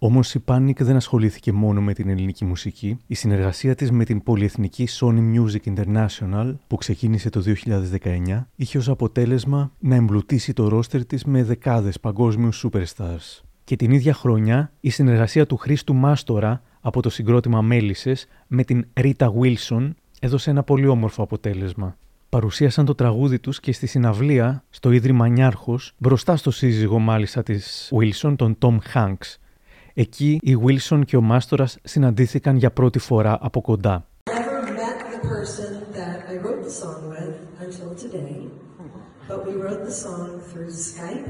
Όμως η Panic δεν ασχολήθηκε μόνο με την ελληνική μουσική. Η συνεργασία της με την πολυεθνική Sony Music International, που ξεκίνησε το 2019, είχε ως αποτέλεσμα να εμπλουτίσει το ρόστερ της με δεκάδες παγκόσμιους superstars. Και την ίδια χρονιά η συνεργασία του Χρήστου Μάστορα από το συγκρότημα Μέλισσες με την Rita Wilson έδωσε ένα πολύ όμορφο αποτέλεσμα. Παρουσίασαν το τραγούδι τους και στη συναυλία στο Ίδρυμα Νιάρχος, μπροστά στο σύζυγο μάλιστα της Wilson, τον Tom Hanks. Εκεί η Wilson και ο Μάστορας συναντήθηκαν για πρώτη φορά από κοντά. never met the person that I wrote the song with until today, but we wrote the song through Skype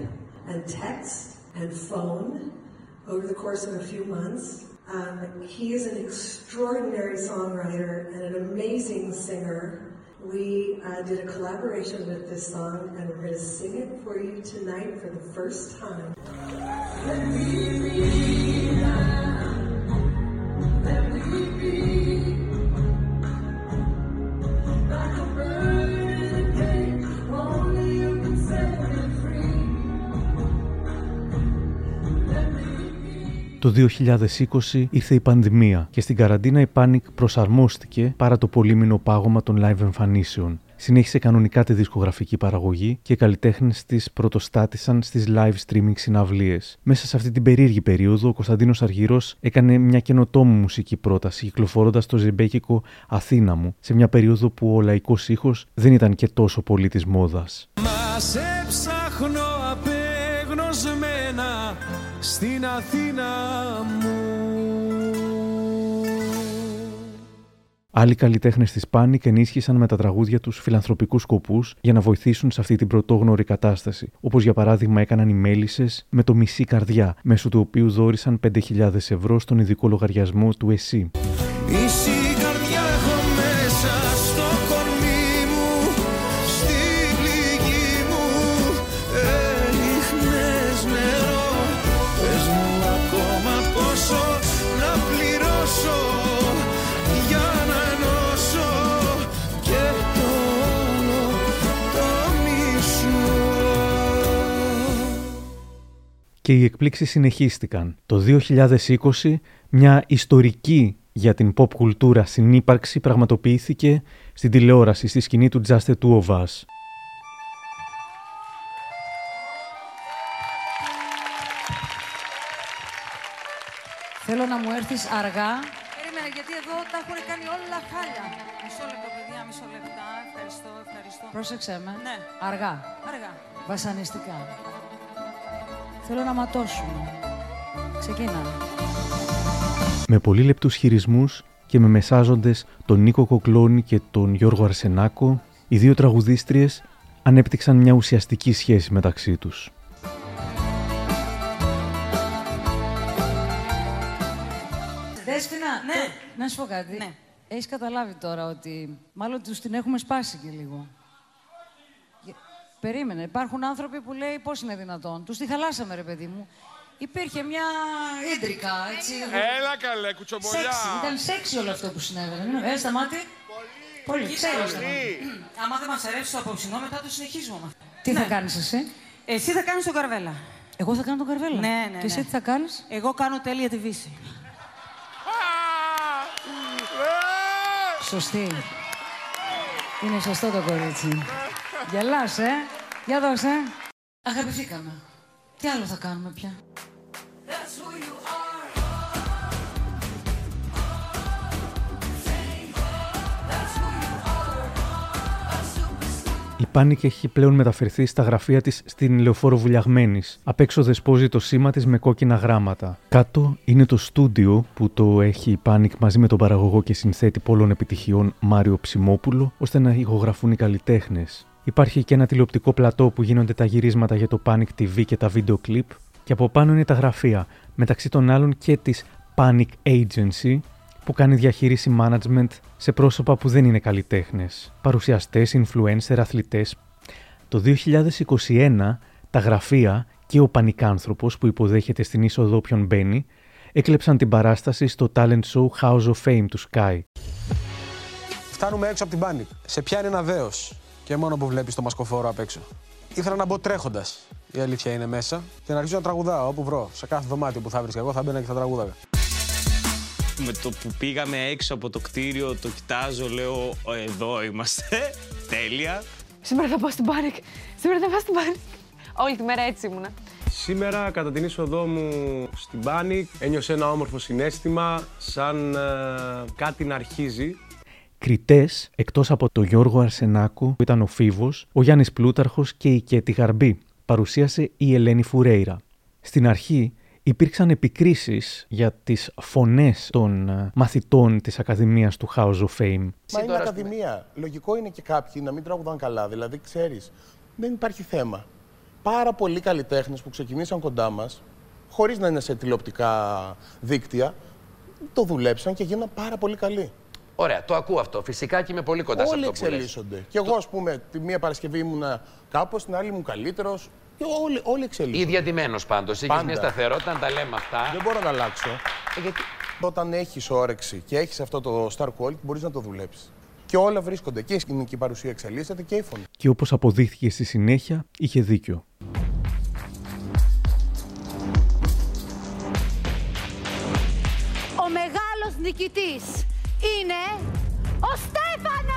and text and phone over the course of a few months. Um, he is an extraordinary songwriter and an amazing singer. We uh, did a collaboration with this song, and we're going to sing it for you tonight for the first time. Το 2020 ήρθε η πανδημία και στην καραντίνα η Panic προσαρμόστηκε παρά το πολύμηνο πάγωμα των live εμφανίσεων. Συνέχισε κανονικά τη δισκογραφική παραγωγή και οι καλλιτέχνες της πρωτοστάτησαν στις live streaming συναυλίες. Μέσα σε αυτή την περίεργη περίοδο, ο Κωνσταντίνος Αργυρός έκανε μια καινοτόμη μουσική πρόταση, κυκλοφορώντας το ζεμπέκικο Αθήνα μου, σε μια περίοδο που ο λαϊκός ήχος δεν ήταν και τόσο πολύ της μόδας. Στην Αθήνα μου. Άλλοι καλλιτέχνες της Panic ενίσχυσαν με τα τραγούδια τους φιλανθρωπικούς σκοπούς για να βοηθήσουν σε αυτή την πρωτόγνωρη κατάσταση. Όπως για παράδειγμα έκαναν οι Μέλισσες με το Μισή Καρδιά, μέσω του οποίου δόρισαν 5.000 ευρώ στον ειδικό λογαριασμό του ΕΣΥ. Μισή Και οι εκπλήξεις συνεχίστηκαν. Το 2020 μια ιστορική για την pop κουλτούρα συνύπαρξη πραγματοποιήθηκε στην τηλεόραση στη σκηνή του Just the Two of Us. Θέλω να μου έρθεις αργά. Περίμενε, γιατί εδώ τα έχουν κάνει όλα χάλια. Μισό λεπτό, παιδιά, μισό λεπτά. Ευχαριστώ, ευχαριστώ. Πρόσεξε με. Ναι. Αργά. Αργά. Βασανιστικά. Θέλω να ματώσουμε. Ξεκίνα. Με πολύ λεπτούς χειρισμούς και με μεσάζοντες τον Νίκο Κοκλώνη και τον Γιώργο Αρσενάκο, οι δύο τραγουδίστριες ανέπτυξαν μια ουσιαστική σχέση μεταξύ τους. Δέσποινα, ναι. να σου πω κάτι. Ναι. Έχεις καταλάβει τώρα ότι μάλλον τους την έχουμε σπάσει και λίγο. Γε- Περίμενε. Υπάρχουν άνθρωποι που λέει πώς είναι δυνατόν. Τους τη χαλάσαμε, ρε παιδί μου. Υπήρχε μια ίντρικα, έτσι. Έλα καλέ, κουτσομπολιά. Σεξι. Ήταν σεξι όλο αυτό που συνέβαινε. Μην ε, σταμάτη. Πολύ. Ξέρεις. Άμα δεν μας αρέσει το απόψινό, μετά το συνεχίζουμε με αυτό. Τι θα Ναι. κάνεις εσύ; Εσύ θα κάνεις τον καρβέλα. Εγώ θα κάνω τον καρβέλα. Ναι, ναι, Και εσύ ναι. τι θα κάνεις; Εγώ κάνω τέλεια τη βύση. Σωστή. Είναι σωστό το κορίτσι. Γελάς, ε. Για δώσε. Αγαπηθήκαμε. Τι άλλο θα κάνουμε πια; Η Panic έχει πλέον μεταφερθεί στα γραφεία της στην Λεωφόρο Βουλιαγμένης. Απ' έξω δεσπόζει το σήμα της με κόκκινα γράμματα. Κάτω είναι το στούντιο που το έχει η Panic μαζί με τον παραγωγό και συνθέτη πολλών επιτυχιών Μάριο Ψημόπουλο, ώστε να ηχογραφούν οι καλλιτέχνες. Υπάρχει και ένα τηλεοπτικό πλατό που γίνονται τα γυρίσματα για το Panic TV και τα βίντεο κλιπ και από πάνω είναι τα γραφεία, μεταξύ των άλλων και της Panic Agency, που κάνει διαχείριση management σε πρόσωπα που δεν είναι καλλιτέχνες, παρουσιαστές, influencer, αθλητές. Το 2021 τα γραφεία και ο πανικάνθρωπος που υποδέχεται στην είσοδο όποιον μπαίνει έκλεψαν την παράσταση στο talent show House of Fame του Sky. Φτάνουμε έξω από την Panic. Σε πιάνει ένα δέος; Και μόνο που βλέπεις το μασκοφόρο απ' έξω. ήθελα να μπω τρέχοντας. Η αλήθεια είναι μέσα. Και να αρχίσω να τραγουδάω όπου βρω. Σε κάθε δωμάτιο που θα βρίσκα εγώ θα μπαίνα και θα τραγουδάγα. Με το που πήγαμε έξω από το κτίριο, το κοιτάζω, λέω «Ε, εδώ είμαστε. Τέλεια. Σήμερα θα πάω στην Πάνικ. Σήμερα θα πάω στην Πάνικ. Όλη τη μέρα έτσι ήμουνα. Σήμερα, κατά την είσοδό μου στην Panic, ένιωσε ένα όμορφο συνέστημα, σαν ε, κάτι να αρχίζει. Κριτές, εκτός από τον Γιώργο Αρσενάκο, που ήταν ο Φίβος, ο Γιάννης Πλούταρχος και η Κέτη Γαρμπή, παρουσίασε η Ελένη Φουρέιρα. Στην αρχή υπήρξαν επικρίσεις για τις φωνές των ε, μαθητών της Ακαδημίας του House of Fame. Μα είναι ακαδημία. Λογικό είναι και κάποιοι να μην τραγουδάνε καλά. Δηλαδή, ξέρεις, δεν υπάρχει θέμα. Πάρα πολλοί καλλιτέχνες που ξεκινήσαν κοντά μας, χωρίς να είναι σε τηλεοπτικά δίκτυα, το δουλέψαν και γίναν πάρα πολύ καλοί. Ωραία, το ακούω αυτό. Φυσικά και είμαι πολύ κοντά σε Όλοι αυτό που λες. εξελίσσονται. Και εγώ, ας πούμε, τη μία Παρασκευή ήμουνα κάπως, την άλλη ήμουν καλύτερος. Και όλοι, όλοι εξελίσσονται. Ή διατημένος πάντως. Έχει Πάντα. μια σταθερότητα να τα λέμε αυτά. Δεν μπορώ να αλλάξω. Ε, γιατί... Όταν έχεις όρεξη και έχεις αυτό το star quality, μπορείς να το δουλέψεις. Και όλα βρίσκονται. Και η σκηνική παρουσία εξελίσσεται και η φωνή. Και όπως αποδείχθηκε στη συνέχεια, είχε δίκιο. Ο μεγάλος νικητής είναι ο Στέφανος!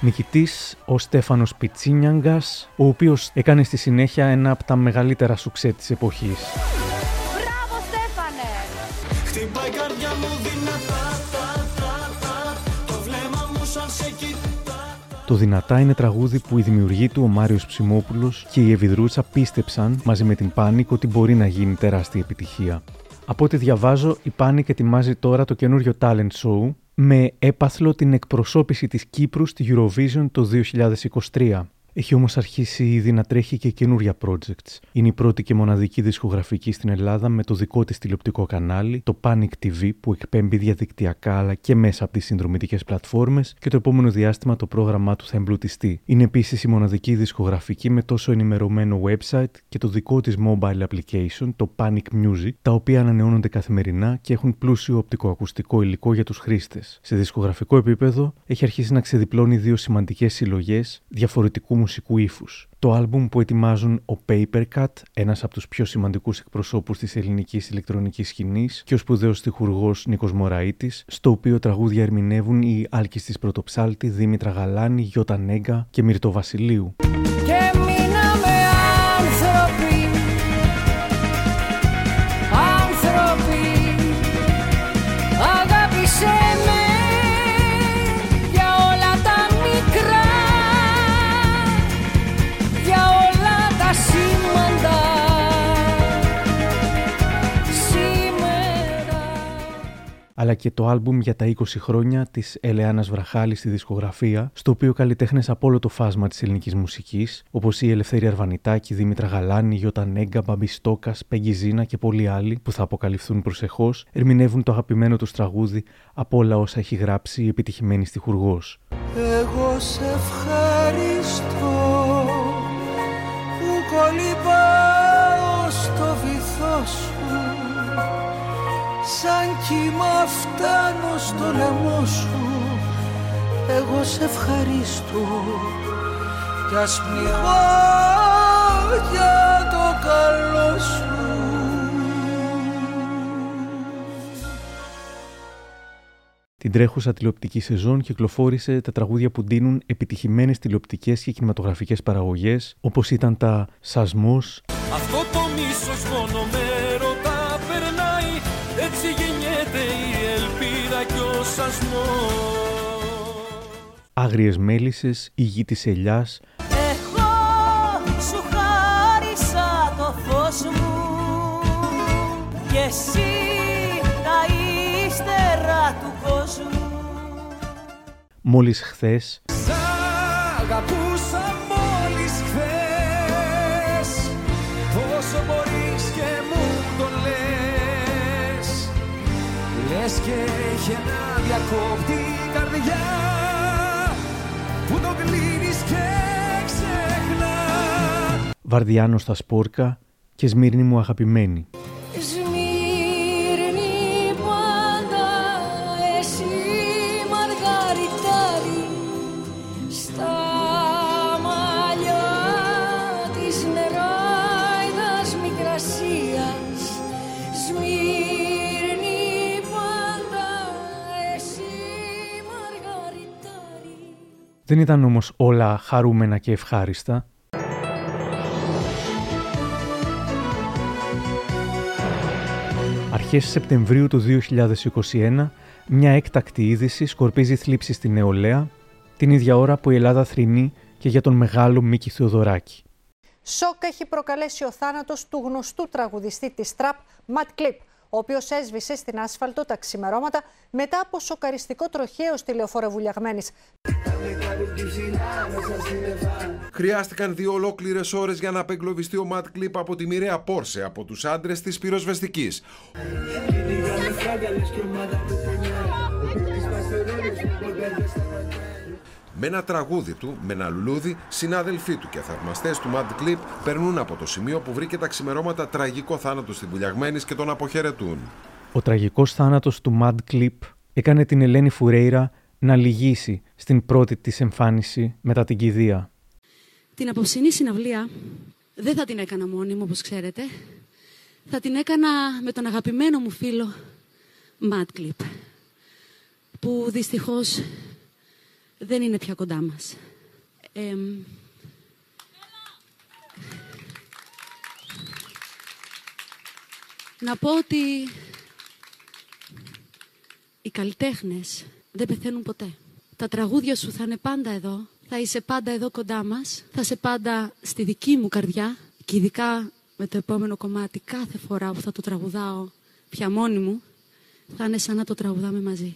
Νικητής ο Στέφανος Πιτσίνιαγκας, ο οποίος έκανε στη συνέχεια ένα από τα μεγαλύτερα σουξέ της εποχής. Το «Δυνατά» είναι τραγούδι που η δημιουργή του, ο Μάριος Ψημόπουλος και η Ευηδρούτσα πίστεψαν μαζί με την Πάνικ ότι μπορεί να γίνει τεράστια επιτυχία. Από ό,τι διαβάζω, η Πάνικ ετοιμάζει τώρα το καινούριο talent show με έπαθλο την εκπροσώπηση της Κύπρου στη Eurovision το 2023. Έχει όμως αρχίσει ήδη να τρέχει και καινούρια projects. Είναι η πρώτη και μοναδική δισκογραφική στην Ελλάδα με το δικό της τηλεοπτικό κανάλι, το Panic TV, που εκπέμπει διαδικτυακά αλλά και μέσα από τις συνδρομητικές πλατφόρμες και το επόμενο διάστημα το πρόγραμμά του θα εμπλουτιστεί. Είναι επίσης η μοναδική δισκογραφική με τόσο ενημερωμένο website και το δικό της mobile application, το Panic Music, τα οποία ανανεώνονται καθημερινά και έχουν πλούσιο οπτικοακουστικό υλικό για τους χρήστες. Σε δισκογραφικό επίπεδο έχει αρχίσει να ξεδιπλώνει δύο σημαντικές συλλογές διαφορετικού μουσικού ύφους. Το άλμπουμ που ετοιμάζουν ο Papercut, ένας από τους πιο σημαντικούς εκπροσώπους της ελληνικής ηλεκτρονικής σκηνής και ο σπουδαίος στιχουργός Νίκος Μωραΐτης, στο οποίο τραγούδια ερμηνεύουν οι Άλκης της Πρωτοψάλτη, Δήμητρα Γαλάνη, Γιώτα Νέγκα και Μυρτό Βασιλείου. Και μείναμε αλλά και το άλμπουμ για τα 20 χρόνια της Ελεάνας Βραχάλης στη δισκογραφία, στο οποίο καλλιτέχνες από όλο το φάσμα της ελληνικής μουσικής, όπως η Ελευθερία Αρβανιτάκη, Δήμητρα Γαλάνη, Γιώτα Νέγκα, Μπαμπιστόκας, Πεγγιζίνα και πολλοί άλλοι που θα αποκαλυφθούν προσεχώς, ερμηνεύουν το αγαπημένο τους τραγούδι από όλα όσα έχει γράψει η επιτυχημένη στιχουργός. Εγώ σε ευχαριστώ που κολυμπάω στο βυθό σου σαν κύμα φτάνω στο λαιμό σου. Εγώ σε ευχαριστώ κι ας πνιγώ για το καλό σου. Την τρέχουσα τηλεοπτική σεζόν κυκλοφόρησε τα τραγούδια που δίνουν επιτυχημένες τηλεοπτικές και κινηματογραφικές παραγωγές, όπως ήταν τα Σασμός, Αυτό το μίσος μόνο με και ο σασμός Άγριες Μέλισσες, Η Γη της Ελιάς, Εγώ σου χάρισα το φως μου και εσύ τα ύστερα του κόσμου. Μόλις Χθες, Σ' αγαπούσα μόλις χθες. Πόσο μπορείς και μου το λες. Λες και έχει ένα διακόπτη η καρδιά Που το κλείνεις και ξεχνάς Βαρδιάνο στα Σπόρκα και Σμύρνη μου αγαπημένη. Δεν ήταν όμως όλα χαρούμενα και ευχάριστα. Αρχές Σεπτεμβρίου του 2021, μια έκτακτη είδηση σκορπίζει θλίψη στη νεολαία, την ίδια ώρα που η Ελλάδα θρηνεί και για τον μεγάλο Μίκη Θεοδωράκη. Σοκ έχει προκαλέσει ο θάνατος του γνωστού τραγουδιστή της τραπ Ματ Κλιπ, ο οποίος έσβησε στην άσφαλτο τα ξημερώματα μετά από σοκαριστικό τροχαίο στη λεωφόρο Βουλιαγμένης. Χρειάστηκαν δύο ολόκληρες ώρες για να απεγκλωβιστεί ο Ματ Κλίπ από τη μοιραία Πόρσε από τους άντρες της πυροσβεστικής. Με ένα τραγούδι του, με ένα λουλούδι, συνάδελφοί του και θαυμαστές του Mad Clip περνούν από το σημείο που βρήκε τα ξημερώματα τραγικό θάνατος στην Πουλιαγμένη και τον αποχαιρετούν. Ο τραγικός θάνατος του Mad Clip έκανε την Ελένη Φουρέιρα να λυγίσει στην πρώτη της εμφάνιση μετά την κηδεία. Την απόψινή συναυλία δεν θα την έκανα μόνη μου, όπως ξέρετε. Θα την έκανα με τον αγαπημένο μου φίλο Mad Clip, που δυστυχώς δεν είναι πια κοντά μας. Εμ, να πω ότι οι καλλιτέχνες δεν πεθαίνουν ποτέ. Τα τραγούδια σου θα είναι πάντα εδώ, θα είσαι πάντα εδώ κοντά μας, θα είσαι πάντα στη δική μου καρδιά και ειδικά με το επόμενο κομμάτι κάθε φορά που θα το τραγουδάω πια μόνη μου, θα είναι σαν να το τραγουδάμε μαζί.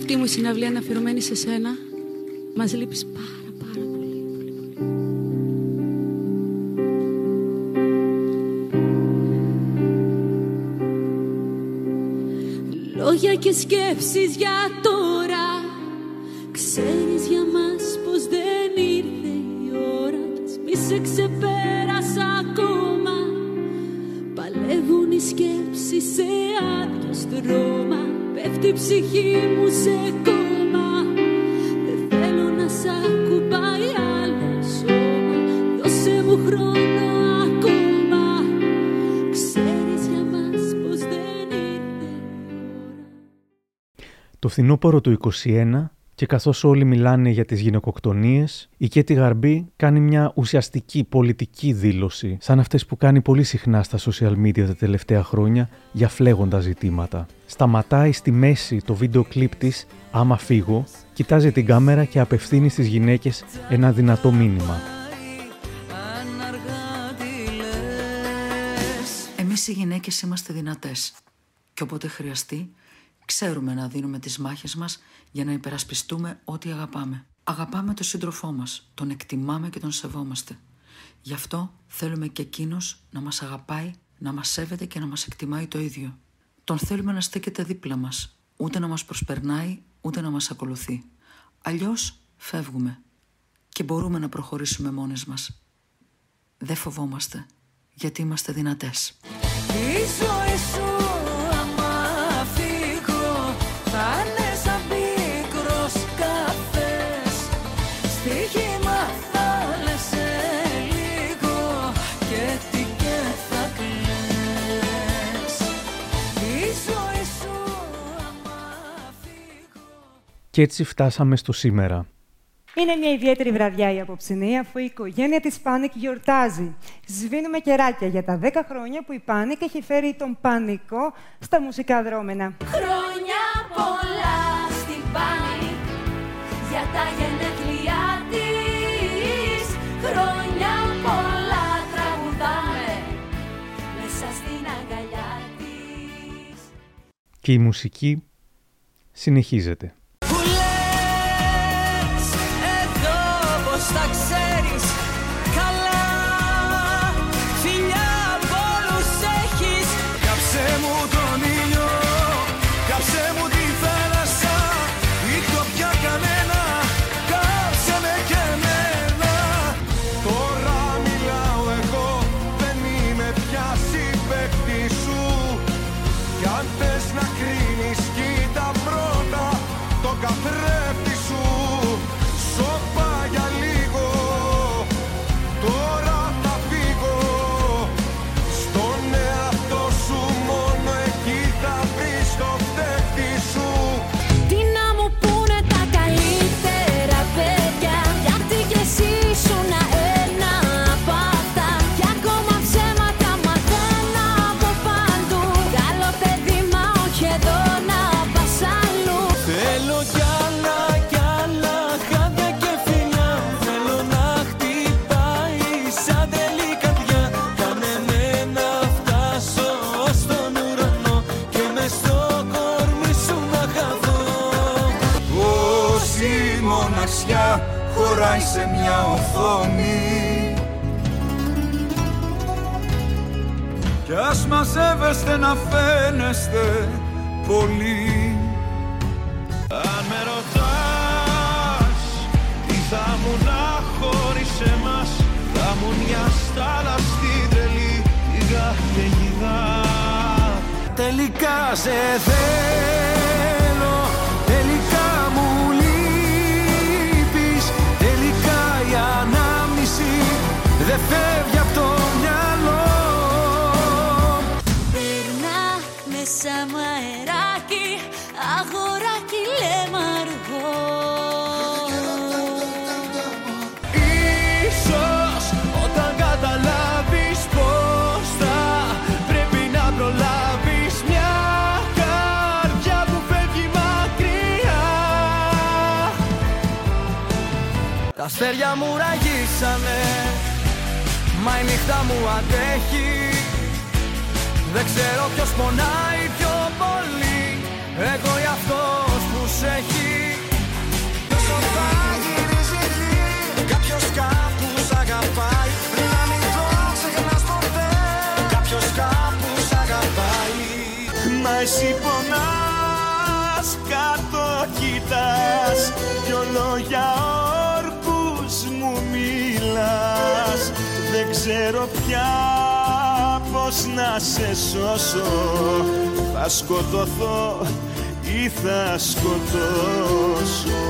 Αυτή μου η συναυλία είναι αφιερωμένη σε σένα. Μας λείπεις πάρα πάρα πολύ. Λόγια και σκέψεις για τώρα Ξέρεις για μας πως δεν ήρθε η ώρα Κι ας μη σε ξεπέρασα ακόμα Παλεύουν οι σκέψεις σε άδειο στρώμα Πέφτει η ψυχή μου σε κόμμα. Δεν θέλω να σ' ακουμπάει άλλο σώμα. Δώσε μου χρόνο ακόμα. Ξέρεις για μας πως δεν ήρθε Το φθινόπωρο του 21 και καθώς όλοι μιλάνε για τις γυναικοκτονίες, η Κέτη Γαρμπή κάνει μια ουσιαστική πολιτική δήλωση, σαν αυτές που κάνει πολύ συχνά στα social media τα τελευταία χρόνια για φλέγοντα ζητήματα. Σταματάει στη μέση το βίντεο κλιπ της «Άμα φύγω», κοιτάζει την κάμερα και απευθύνει στις γυναίκες ένα δυνατό μήνυμα. Εμείς οι γυναίκες είμαστε δυνατές. Και όποτε χρειαστεί, ξέρουμε να δίνουμε τις μάχες μας για να υπερασπιστούμε ό,τι αγαπάμε. Αγαπάμε τον σύντροφό μας, τον εκτιμάμε και τον σεβόμαστε. Γι' αυτό θέλουμε και εκείνος να μας αγαπάει, να μας σέβεται και να μας εκτιμάει το ίδιο. Τον θέλουμε να στέκεται δίπλα μας, ούτε να μας προσπερνάει, ούτε να μας ακολουθεί. Αλλιώς φεύγουμε και μπορούμε να προχωρήσουμε μόνες μας. Δεν φοβόμαστε, γιατί είμαστε δυνατές. Η ζωή σου Και έτσι φτάσαμε στο σήμερα. Είναι μια ιδιαίτερη βραδιά η απόψινή, αφού η οικογένεια της Πάνικ γιορτάζει. Σβήνουμε κεράκια για τα 10 χρόνια που η Πάνικ έχει φέρει τον πανικό στα μουσικά δρόμενα. Χρόνια πολλά στην Πάνη για τα γενέθλιά της Χρόνια πολλά τραγουδάμε μέσα στην αγκαλιά της Και η μουσική συνεχίζεται. Φωτιά χωράει σε μια οθόνη. Κι ας μαζεύεστε να φαίνεστε πολύ. Αν με ρωτάς τι θα μου να χωρίς εμάς Θα μου μια στάλα στην τρελή τη καταιγίδα Τελικά σε θέλω Δεν φεύγει από το μυαλό. Περνά μέσα μου αεράκι, αγοράκι λέμε αργό. Ίσως όταν καταλάβεις πως θα πρέπει να προλάβεις μια καρδιά που φεύγει μακριά. Τα αστέρια μου ραγίσανε Μα η νύχτα μου αντέχει. Δεν ξέρω ποιος πονάει πιο πολύ. Εγώ ή αυτός που σ' έχει. Πόσο θα γυρίζει εκεί Κάποιος κάπου σ' αγαπάει. Να μην το ξεχνάς ποτέ Κάποιος κάπου σ' αγαπάει. Μα εσύ πονάς κάτω κοιτάς. Δυο λόγια όρκους μου μιλάς Δεν ξέρω πια πως να σε σώσω. Θα σκοτωθώ ή θα σκοτώσω.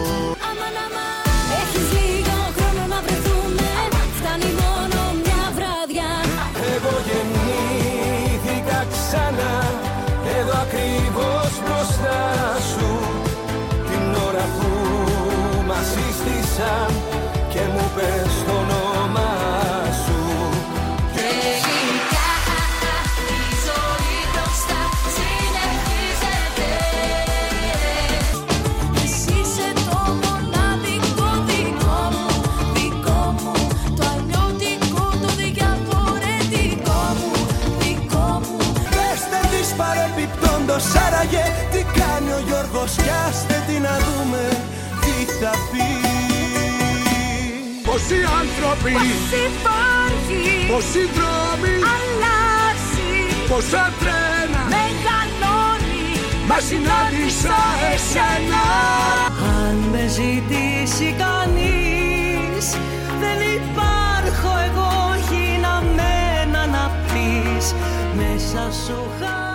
Έχεις λίγο χρόνο να βρεθούμε, φτάνει μόνο μια βράδια. Εγώ γεννήθηκα ξανά. Εδώ ακριβώς μπροστά σου. Την ώρα που μας σύστησαν Και μου πες το όνομά Πόσοι άνθρωποι Πώς υπάρχει, Πόσοι δρόμοι αλλάζει, Πόσα τρένα μεγαλώνει, Μα συνάντησα εσένα. Αν με ζητήσει κανείς Δεν υπάρχω εγώ γυναμένα να πεις. Μέσα σου χάρη